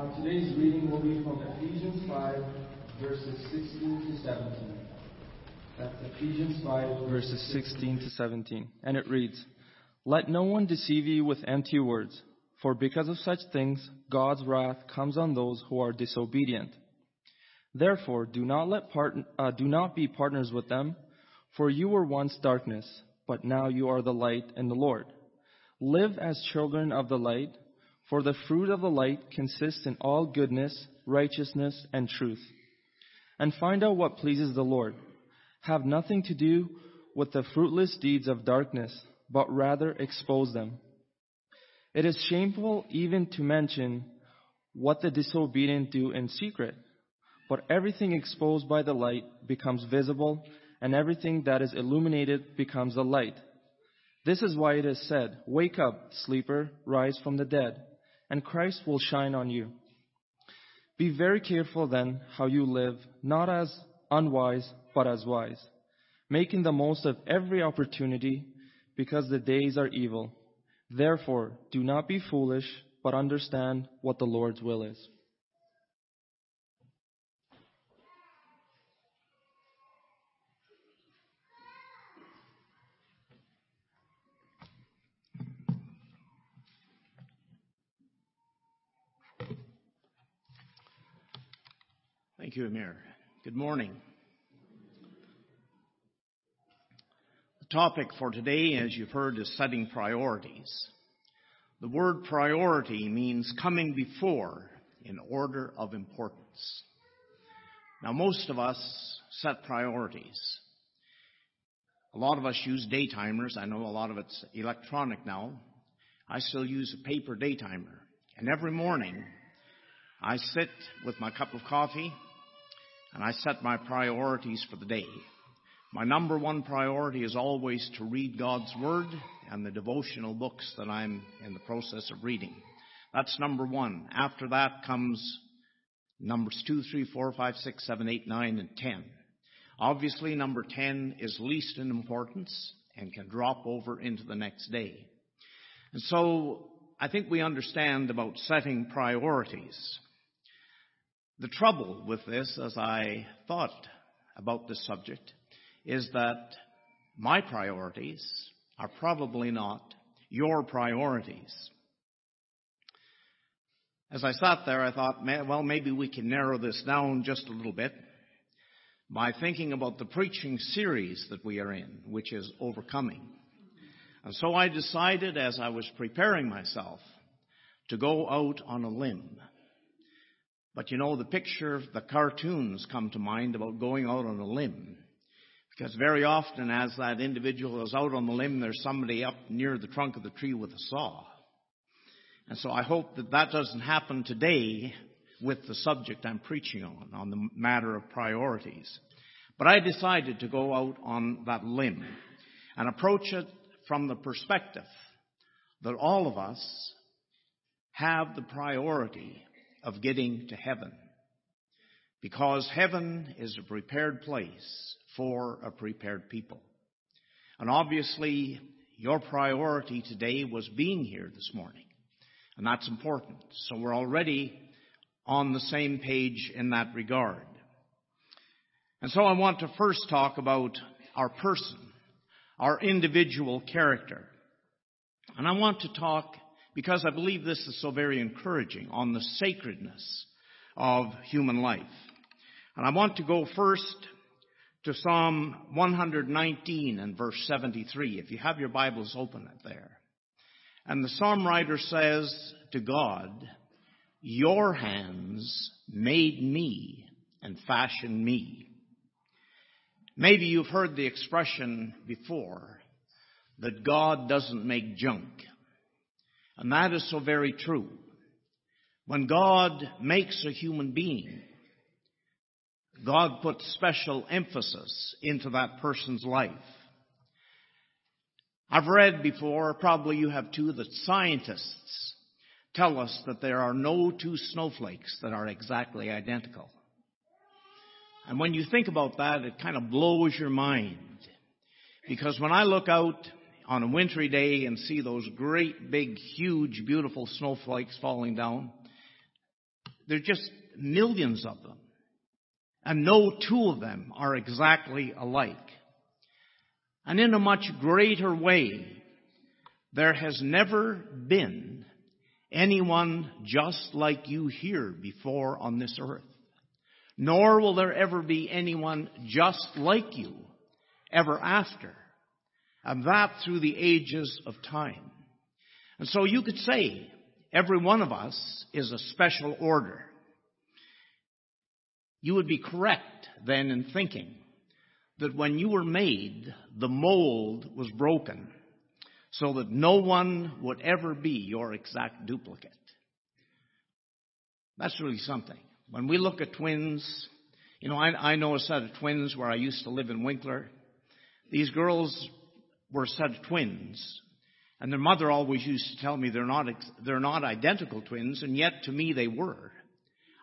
Uh, today's reading will be from Ephesians 5, verses 16 to 17. That's Ephesians 5, verses 16 to 17. And it reads, Let no one deceive you with empty words, for because of such things God's wrath comes on those who are disobedient. Therefore, do not, let part, uh, do not be partners with them, for you were once darkness, but now you are the light in the Lord. Live as children of the light, for the fruit of the light consists in all goodness, righteousness, and truth. And find out what pleases the Lord. Have nothing to do with the fruitless deeds of darkness, but rather expose them. It is shameful even to mention what the disobedient do in secret. But everything exposed by the light becomes visible, and everything that is illuminated becomes a light. This is why it is said, Wake up, sleeper, rise from the dead, and Christ will shine on you. Be very careful then how you live, not as unwise, but as wise, making the most of every opportunity, because the days are evil. Therefore, do not be foolish, but understand what the Lord's will is. Thank you, Amir. Good morning. The topic for today, as you've heard, is setting priorities. The word priority means coming before in order of importance. Now, most of us set priorities. A lot of us use day timers. I know a lot of it's electronic now. I still use a paper day timer. And every morning, I sit with my cup of coffee and I set my priorities for the day. My number one priority is always to read God's Word and the devotional books that I'm in the process of reading. That's number one. After that comes numbers two, three, four, five, six, seven, eight, nine, and ten. Obviously, number 10 is least in importance and can drop over into the next day. And so, I think we understand about setting priorities. The trouble with this, as I thought about this subject, is that my priorities are probably not your priorities. As I sat there, I thought, well, maybe we can narrow this down just a little bit by thinking about the preaching series that we are in, which is Overcoming. And so I decided as I was preparing myself to go out on a limb but you know, the picture, the cartoons come to mind about going out on a limb. Because very often as that individual is out on the limb, there's somebody up near the trunk of the tree with a saw. And so I hope that that doesn't happen today with the subject I'm preaching on, on the matter of priorities. But I decided to go out on that limb and approach it from the perspective that all of us have the priority of getting to heaven. Because heaven is a prepared place for a prepared people. And obviously, your priority today was being here this morning. And that's important. So we're already on the same page in that regard. And so I want to first talk about our person, our individual character. And I want to talk because I believe this is so very encouraging on the sacredness of human life. And I want to go first to Psalm 119 and verse 73. If you have your Bibles, open it there. And the psalm writer says to God, Your hands made me and fashioned me. Maybe you've heard the expression before that God doesn't make junk. And that is so very true. When God makes a human being, God puts special emphasis into that person's life. I've read before, probably you have too, that scientists tell us that there are no two snowflakes that are exactly identical. And when you think about that, it kind of blows your mind. Because when I look out on a wintry day and see those great, big, huge, beautiful snowflakes falling down, There are just millions of them. And no two of them are exactly alike. And in a much greater way, there has never been anyone just like you here before on this earth. Nor will there ever be anyone just like you ever after. And that through the ages of time. And so you could say every one of us is a special order. You would be correct then in thinking that when you were made, the mold was broken so that no one would ever be your exact duplicate. That's really something. When we look at twins, you know, I, I know a set of twins where I used to live in Winkler. These girls were of twins. And their mother always used to tell me they're not, they're not identical twins, and yet to me they were.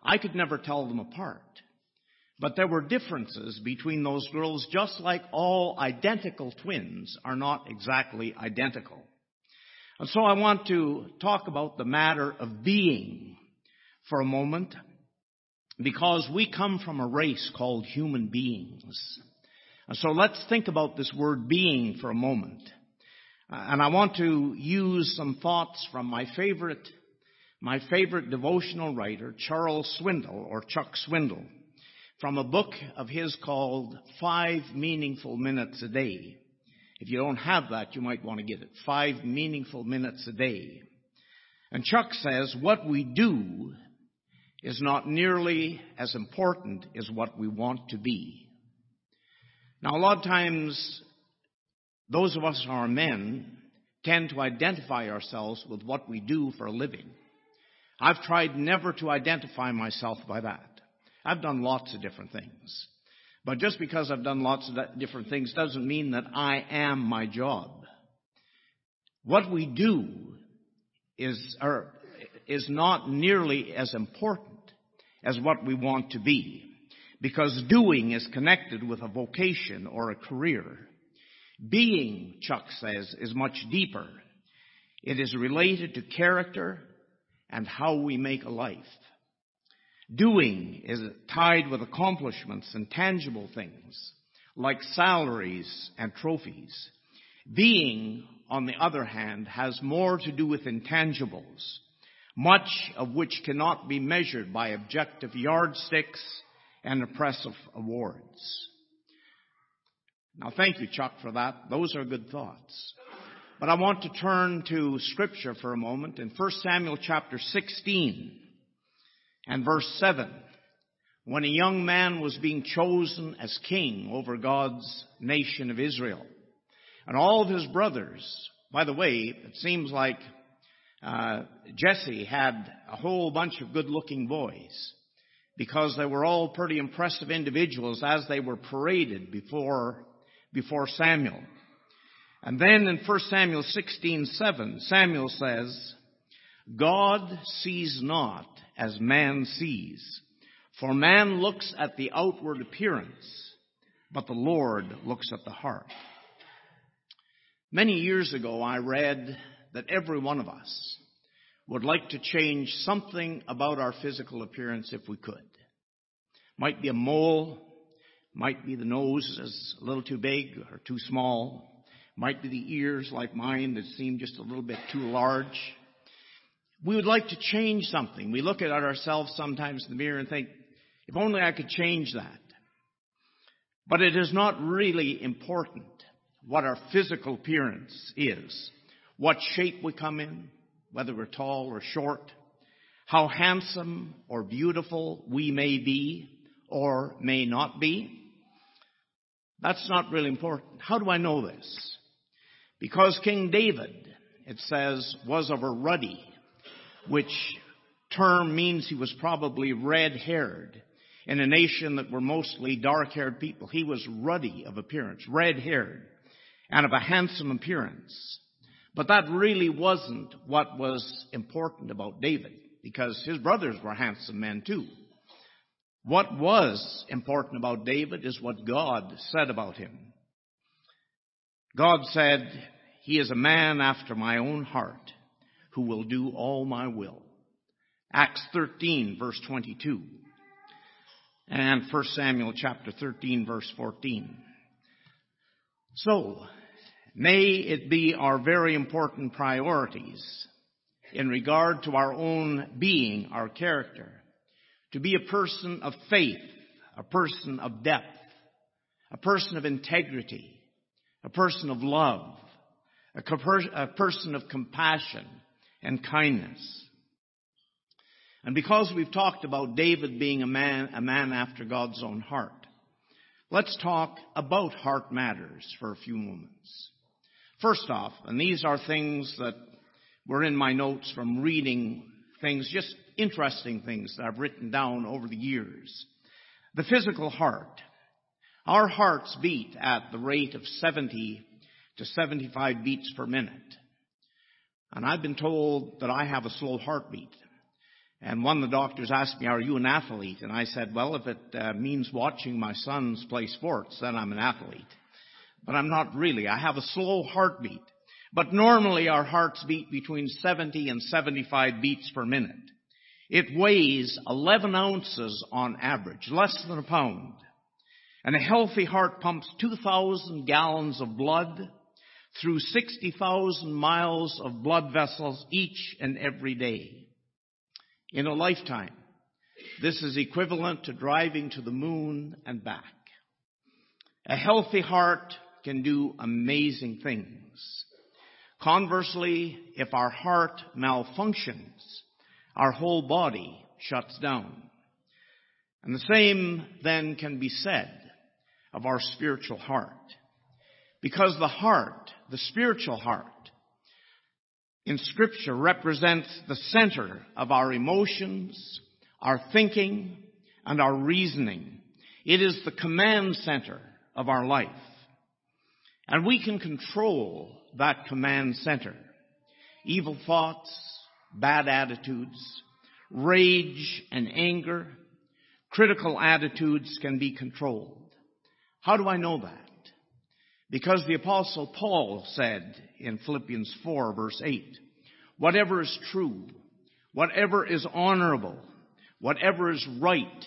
I could never tell them apart. But there were differences between those girls, just like all identical twins are not exactly identical. And so I want to talk about the matter of being for a moment, because we come from a race called human beings. And so let's think about this word being for a moment. And I want to use some thoughts from my favorite, my favorite devotional writer, Charles Swindoll, or Chuck Swindoll from a book of his called Five Meaningful Minutes a Day. If you don't have that, you might want to get it. Five Meaningful Minutes a Day. And Chuck says, what we do is not nearly as important as what we want to be. Now, a lot of times, those of us who are men tend to identify ourselves with what we do for a living. I've tried never to identify myself by that. I've done lots of different things. But just because I've done lots of different things doesn't mean that I am my job. What we do is, is not nearly as important as what we want to be. Because doing is connected with a vocation or a career. Being, Chuck says, is much deeper. It is related to character and how we make a life. Doing is tied with accomplishments and tangible things, like salaries and trophies. Being, on the other hand, has more to do with intangibles, much of which cannot be measured by objective yardsticks and oppressive awards. Now thank you, Chuck, for that. Those are good thoughts. But I want to turn to scripture for a moment in 1 Samuel chapter 16 and verse 7, when a young man was being chosen as king over God's nation of Israel. And all of his brothers, by the way, it seems like uh, Jesse had a whole bunch of good looking boys because they were all pretty impressive individuals as they were paraded before, before Samuel. And then in 1 Samuel 16:7, Samuel says, God sees not as man sees. For man looks at the outward appearance, but the Lord looks at the heart. Many years ago, I read that every one of us would like to change something about our physical appearance if we could. Might be a mole, might be the nose is a little too big or too small, might be the ears like mine that seem just a little bit too large we would like to change something. We look at ourselves sometimes in the mirror and think, if only I could change that. But it is not really important what our physical appearance is, what shape we come in, whether we're tall or short, how handsome or beautiful we may be or may not be. That's not really important. How do I know this? Because King David, it says, was of a ruddy which term means he was probably red haired in a nation that were mostly dark haired people. He was ruddy of appearance, red haired, and of a handsome appearance. But that really wasn't what was important about David, because his brothers were handsome men too. What was important about David is what God said about him. God said, He is a man after my own heart who will do all my will. Acts 13 verse 22 and 1 Samuel chapter 13 verse 14. So, may it be our very important priorities in regard to our own being, our character, to be a person of faith, a person of depth, a person of integrity, a person of love, a, a person of compassion and kindness. And because we've talked about David being a man, a man after God's own heart, let's talk about heart matters for a few moments. First off, and these are things that were in my notes from reading things, just interesting things that I've written down over the years. The physical heart. Our hearts beat at the rate of 70 to 75 beats per minute. And I've been told that I have a slow heartbeat. And one of the doctors asked me, are you an athlete? And I said, well, if it uh, means watching my sons play sports, then I'm an athlete. But I'm not really. I have a slow heartbeat. But normally our hearts beat between 70 and 75 beats per minute. It weighs 11 ounces on average, less than a pound. And a healthy heart pumps 2,000 gallons of blood through 60,000 miles of blood vessels each and every day. In a lifetime, this is equivalent to driving to the moon and back. A healthy heart can do amazing things. Conversely, if our heart malfunctions, our whole body shuts down. And the same then can be said of our spiritual heart. Because the heart, the spiritual heart, in scripture represents the center of our emotions, our thinking, and our reasoning. It is the command center of our life. And we can control that command center. Evil thoughts, bad attitudes, rage and anger, critical attitudes can be controlled. How do I know that? Because the apostle Paul said in Philippians 4 verse 8, whatever is true, whatever is honorable, whatever is right,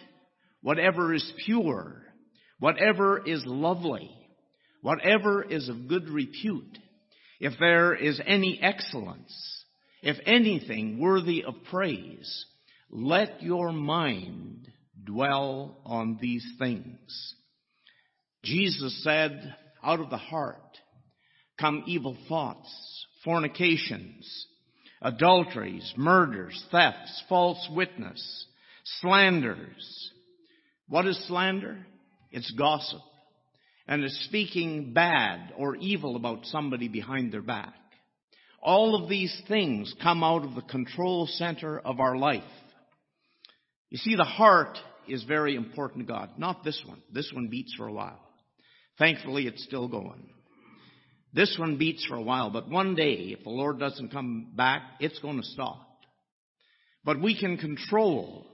whatever is pure, whatever is lovely, whatever is of good repute, if there is any excellence, if anything worthy of praise, let your mind dwell on these things. Jesus said, out of the heart come evil thoughts, fornications, adulteries, murders, thefts, false witness, slanders. What is slander? It's gossip and is speaking bad or evil about somebody behind their back. All of these things come out of the control center of our life. You see, the heart is very important to God. Not this one. This one beats for a while. Thankfully, it's still going. This one beats for a while, but one day, if the Lord doesn't come back, it's going to stop. But we can control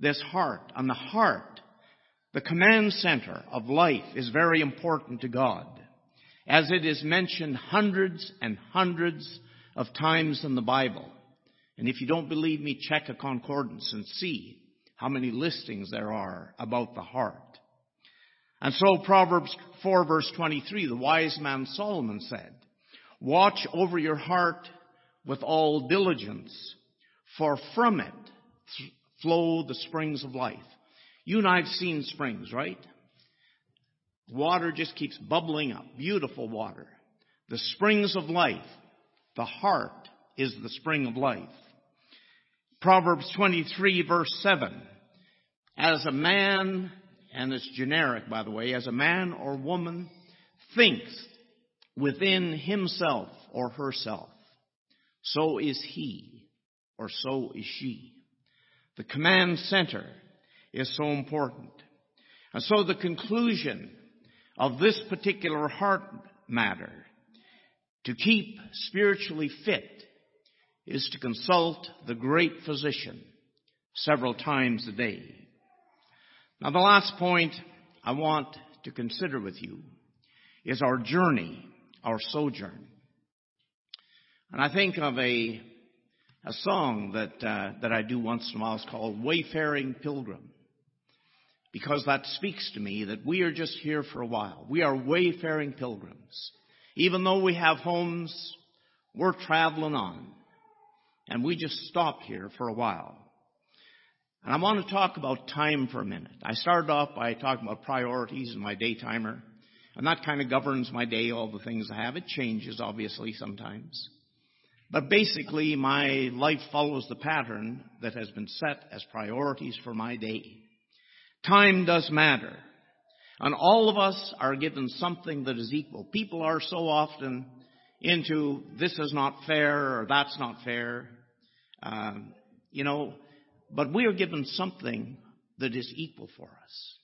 this heart, and the heart the command center of life is very important to God, as it is mentioned hundreds and hundreds of times in the Bible. And if you don't believe me, check a concordance and see how many listings there are about the heart. And so Proverbs 4 verse 23, the wise man Solomon said, Watch over your heart with all diligence, for from it flow the springs of life. You and I have seen springs, right? Water just keeps bubbling up. Beautiful water. The springs of life. The heart is the spring of life. Proverbs 23 verse 7. As a man, and it's generic by the way, as a man or woman thinks within himself or herself, so is he or so is she. The command center is so important. And so the conclusion of this particular heart matter to keep spiritually fit is to consult the great physician several times a day. Now the last point I want to consider with you is our journey, our sojourn. And I think of a, a song that, uh, that I do once in a while. It's called Wayfaring Pilgrim. Because that speaks to me that we are just here for a while. We are wayfaring pilgrims. Even though we have homes, we're traveling on. And we just stop here for a while. And I want to talk about time for a minute. I started off by talking about priorities and my day timer. And that kind of governs my day, all the things I have. It changes, obviously, sometimes. But basically, my life follows the pattern that has been set as priorities for my day. Time does matter. And all of us are given something that is equal. People are so often into this is not fair or that's not fair. Um, you know, but we are given something that is equal for us.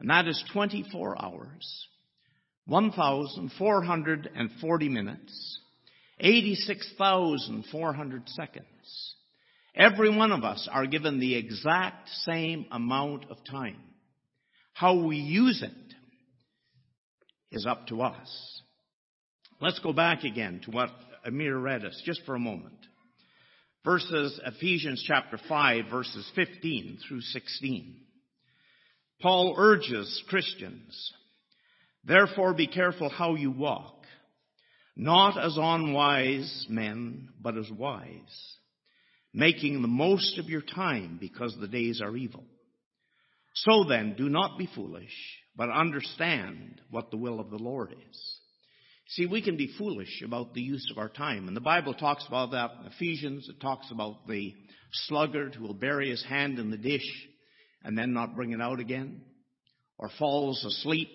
And that is 24 hours, 1,440 minutes, 86,400 seconds. Every one of us are given the exact same amount of time. How we use it is up to us. Let's go back again to what Amir read us just for a moment. Verses Ephesians chapter 5 verses 15 through 16. Paul urges Christians, therefore be careful how you walk, not as unwise men, but as wise making the most of your time because the days are evil. So then, do not be foolish, but understand what the will of the Lord is. See, we can be foolish about the use of our time. And the Bible talks about that in Ephesians. It talks about the sluggard who will bury his hand in the dish and then not bring it out again, or falls asleep.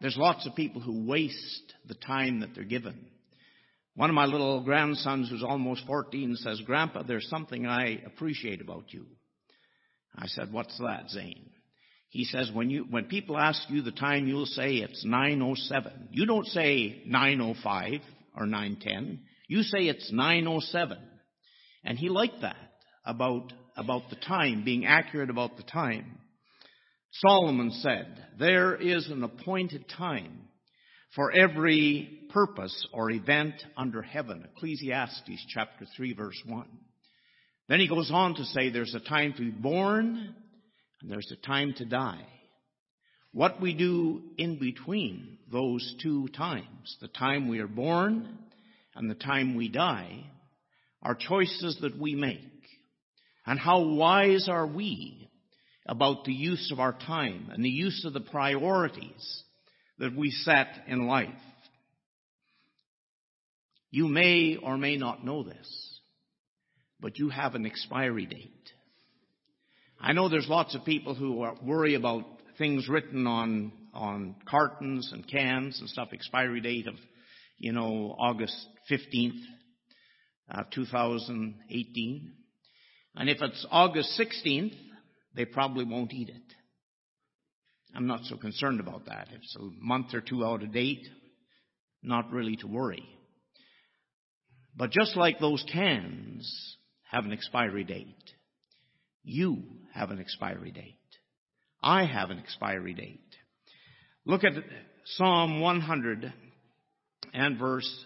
There's lots of people who waste the time that they're given. One of my little grandsons, who's almost 14, says, Grandpa, there's something I appreciate about you. I said, What's that, Zane? He says, when, you, when people ask you the time, you'll say it's 9.07. You don't say 9.05 or 9.10. You say it's 9.07. And he liked that about, about the time, being accurate about the time. Solomon said, There is an appointed time for every purpose or event under heaven. Ecclesiastes chapter 3 verse 1. Then he goes on to say there's a time to be born and there's a time to die. What we do in between those two times, the time we are born and the time we die, are choices that we make. And how wise are we about the use of our time and the use of the priorities that we set in life. You may or may not know this, but you have an expiry date. I know there's lots of people who are worry about things written on, on cartons and cans and stuff, expiry date of, you know, August 15th, uh, 2018. And if it's August 16th, they probably won't eat it. I'm not so concerned about that. If it's a month or two out of date, not really to worry. But just like those cans have an expiry date, you have an expiry date. I have an expiry date. Look at Psalm 100 and verse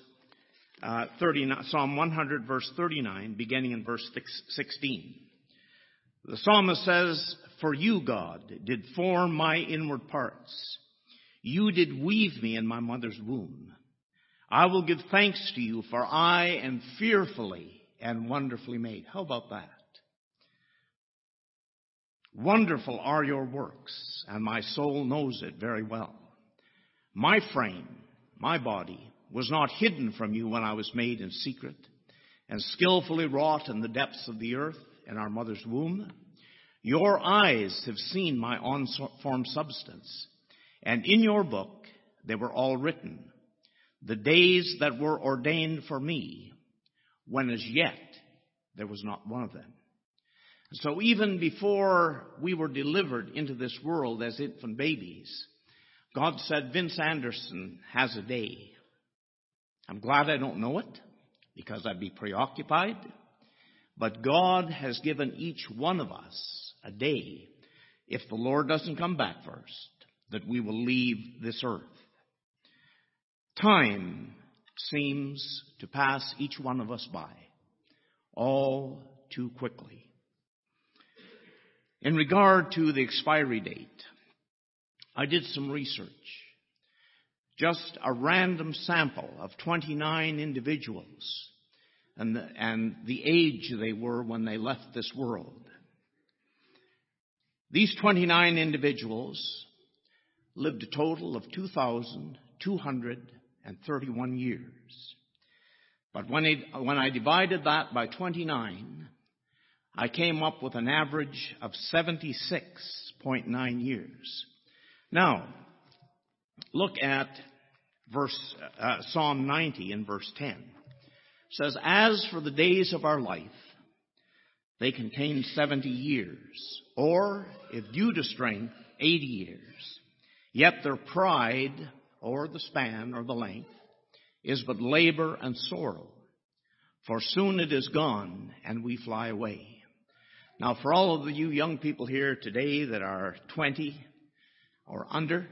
uh, 39, Psalm 100 verse 39, beginning in verse 16. The psalmist says, For you, God, did form my inward parts. You did weave me in my mother's womb. I will give thanks to you, for I am fearfully and wonderfully made. How about that? Wonderful are your works, and my soul knows it very well. My frame, my body, was not hidden from you when I was made in secret and skillfully wrought in the depths of the earth in our mother's womb. Your eyes have seen my unformed substance, and in your book they were all written, the days that were ordained for me, when as yet there was not one of them. So even before we were delivered into this world as infant babies, God said, Vince Anderson has a day. I'm glad I don't know it because I'd be preoccupied. But God has given each one of us a day, if the Lord doesn't come back first, that we will leave this earth. Time seems to pass each one of us by all too quickly. In regard to the expiry date, I did some research. Just a random sample of 29 individuals and the, and the age they were when they left this world. These 29 individuals lived a total of 2,231 years. But when, it, when I divided that by 29, I came up with an average of 76.9 years. Now, look at verse, uh, Psalm 90 in verse 10. It says, As for the days of our life, they contain 70 years, or, if due to strength, 80 years. Yet their pride, or the span, or the length, is but labor and sorrow. For soon it is gone, and we fly away. Now, for all of you young people here today that are 20 or under,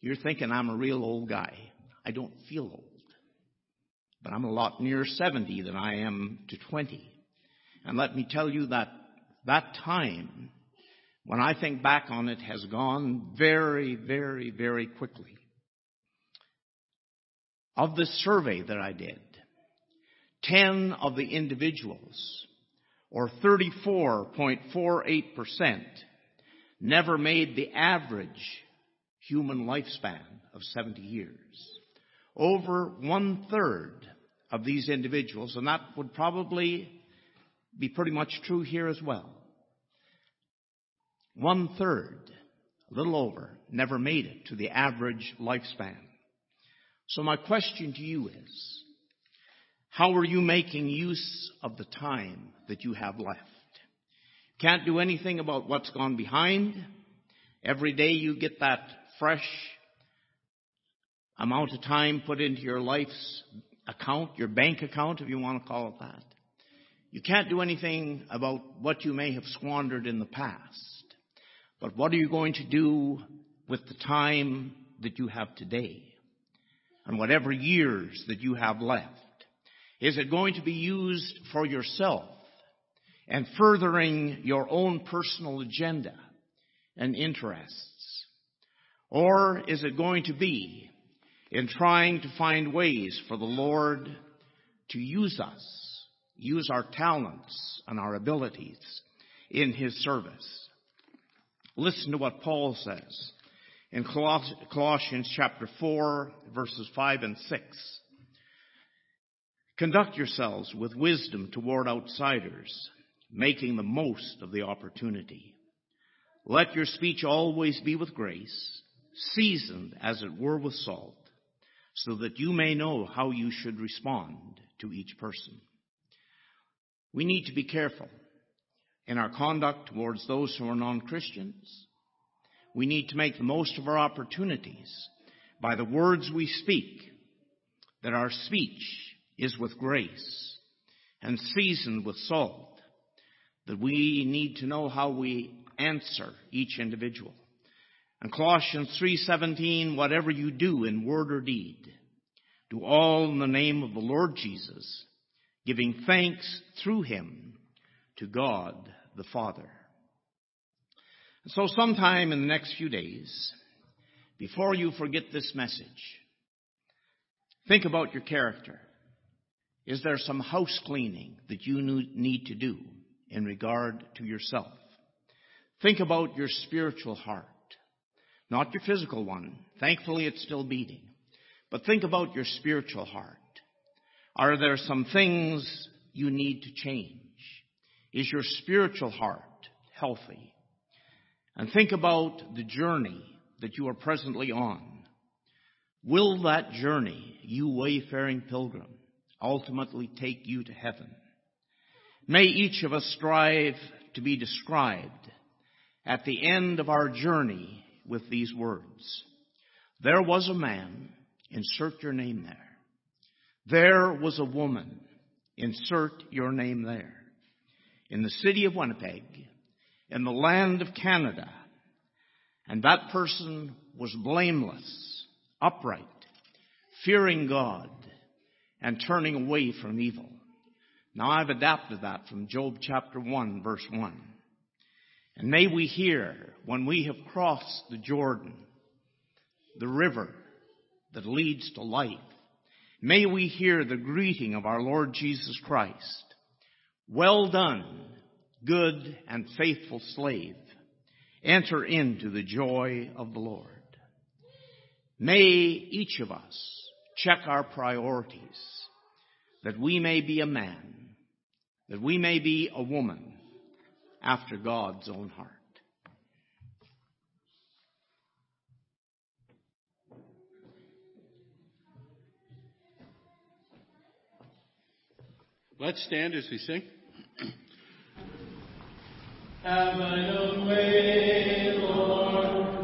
you're thinking I'm a real old guy. I don't feel old. But I'm a lot nearer 70 than I am to 20. And let me tell you that that time, when I think back on it, has gone very, very, very quickly. Of the survey that I did, 10 of the individuals, or 34.48%, never made the average human lifespan of 70 years. Over one third of these individuals, and that would probably be pretty much true here as well. One third, a little over, never made it to the average lifespan. So my question to you is, how are you making use of the time that you have left? Can't do anything about what's gone behind. Every day you get that fresh amount of time put into your life's account, your bank account, if you want to call it that. You can't do anything about what you may have squandered in the past. But what are you going to do with the time that you have today? And whatever years that you have left? Is it going to be used for yourself and furthering your own personal agenda and interests? Or is it going to be in trying to find ways for the Lord to use us, use our talents and our abilities in His service? Listen to what Paul says in Colossians chapter 4 verses 5 and 6. Conduct yourselves with wisdom toward outsiders, making the most of the opportunity. Let your speech always be with grace, seasoned as it were with salt, so that you may know how you should respond to each person. We need to be careful in our conduct towards those who are non-Christians. We need to make the most of our opportunities by the words we speak, that our speech is with grace and seasoned with salt, that we need to know how we answer each individual. And Colossians 3:17, whatever you do in word or deed, do all in the name of the Lord Jesus, giving thanks through him to God the Father. So sometime in the next few days, before you forget this message, think about your character. Is there some house cleaning that you need to do in regard to yourself? Think about your spiritual heart, not your physical one. Thankfully, it's still beating. But think about your spiritual heart. Are there some things you need to change? Is your spiritual heart healthy? And think about the journey that you are presently on. Will that journey, you wayfaring pilgrim, ultimately take you to heaven. May each of us strive to be described at the end of our journey with these words. There was a man, insert your name there. There was a woman, insert your name there. In the city of Winnipeg, in the land of Canada, and that person was blameless, upright, fearing God, and turning away from evil. Now I've adapted that from Job chapter 1 verse 1. And may we hear when we have crossed the Jordan, the river that leads to life, may we hear the greeting of our Lord Jesus Christ. Well done, good and faithful slave. Enter into the joy of the Lord. May each of us check our priorities that we may be a man, that we may be a woman after God's own heart. Let's stand as we sing. Have thine own way, Lord.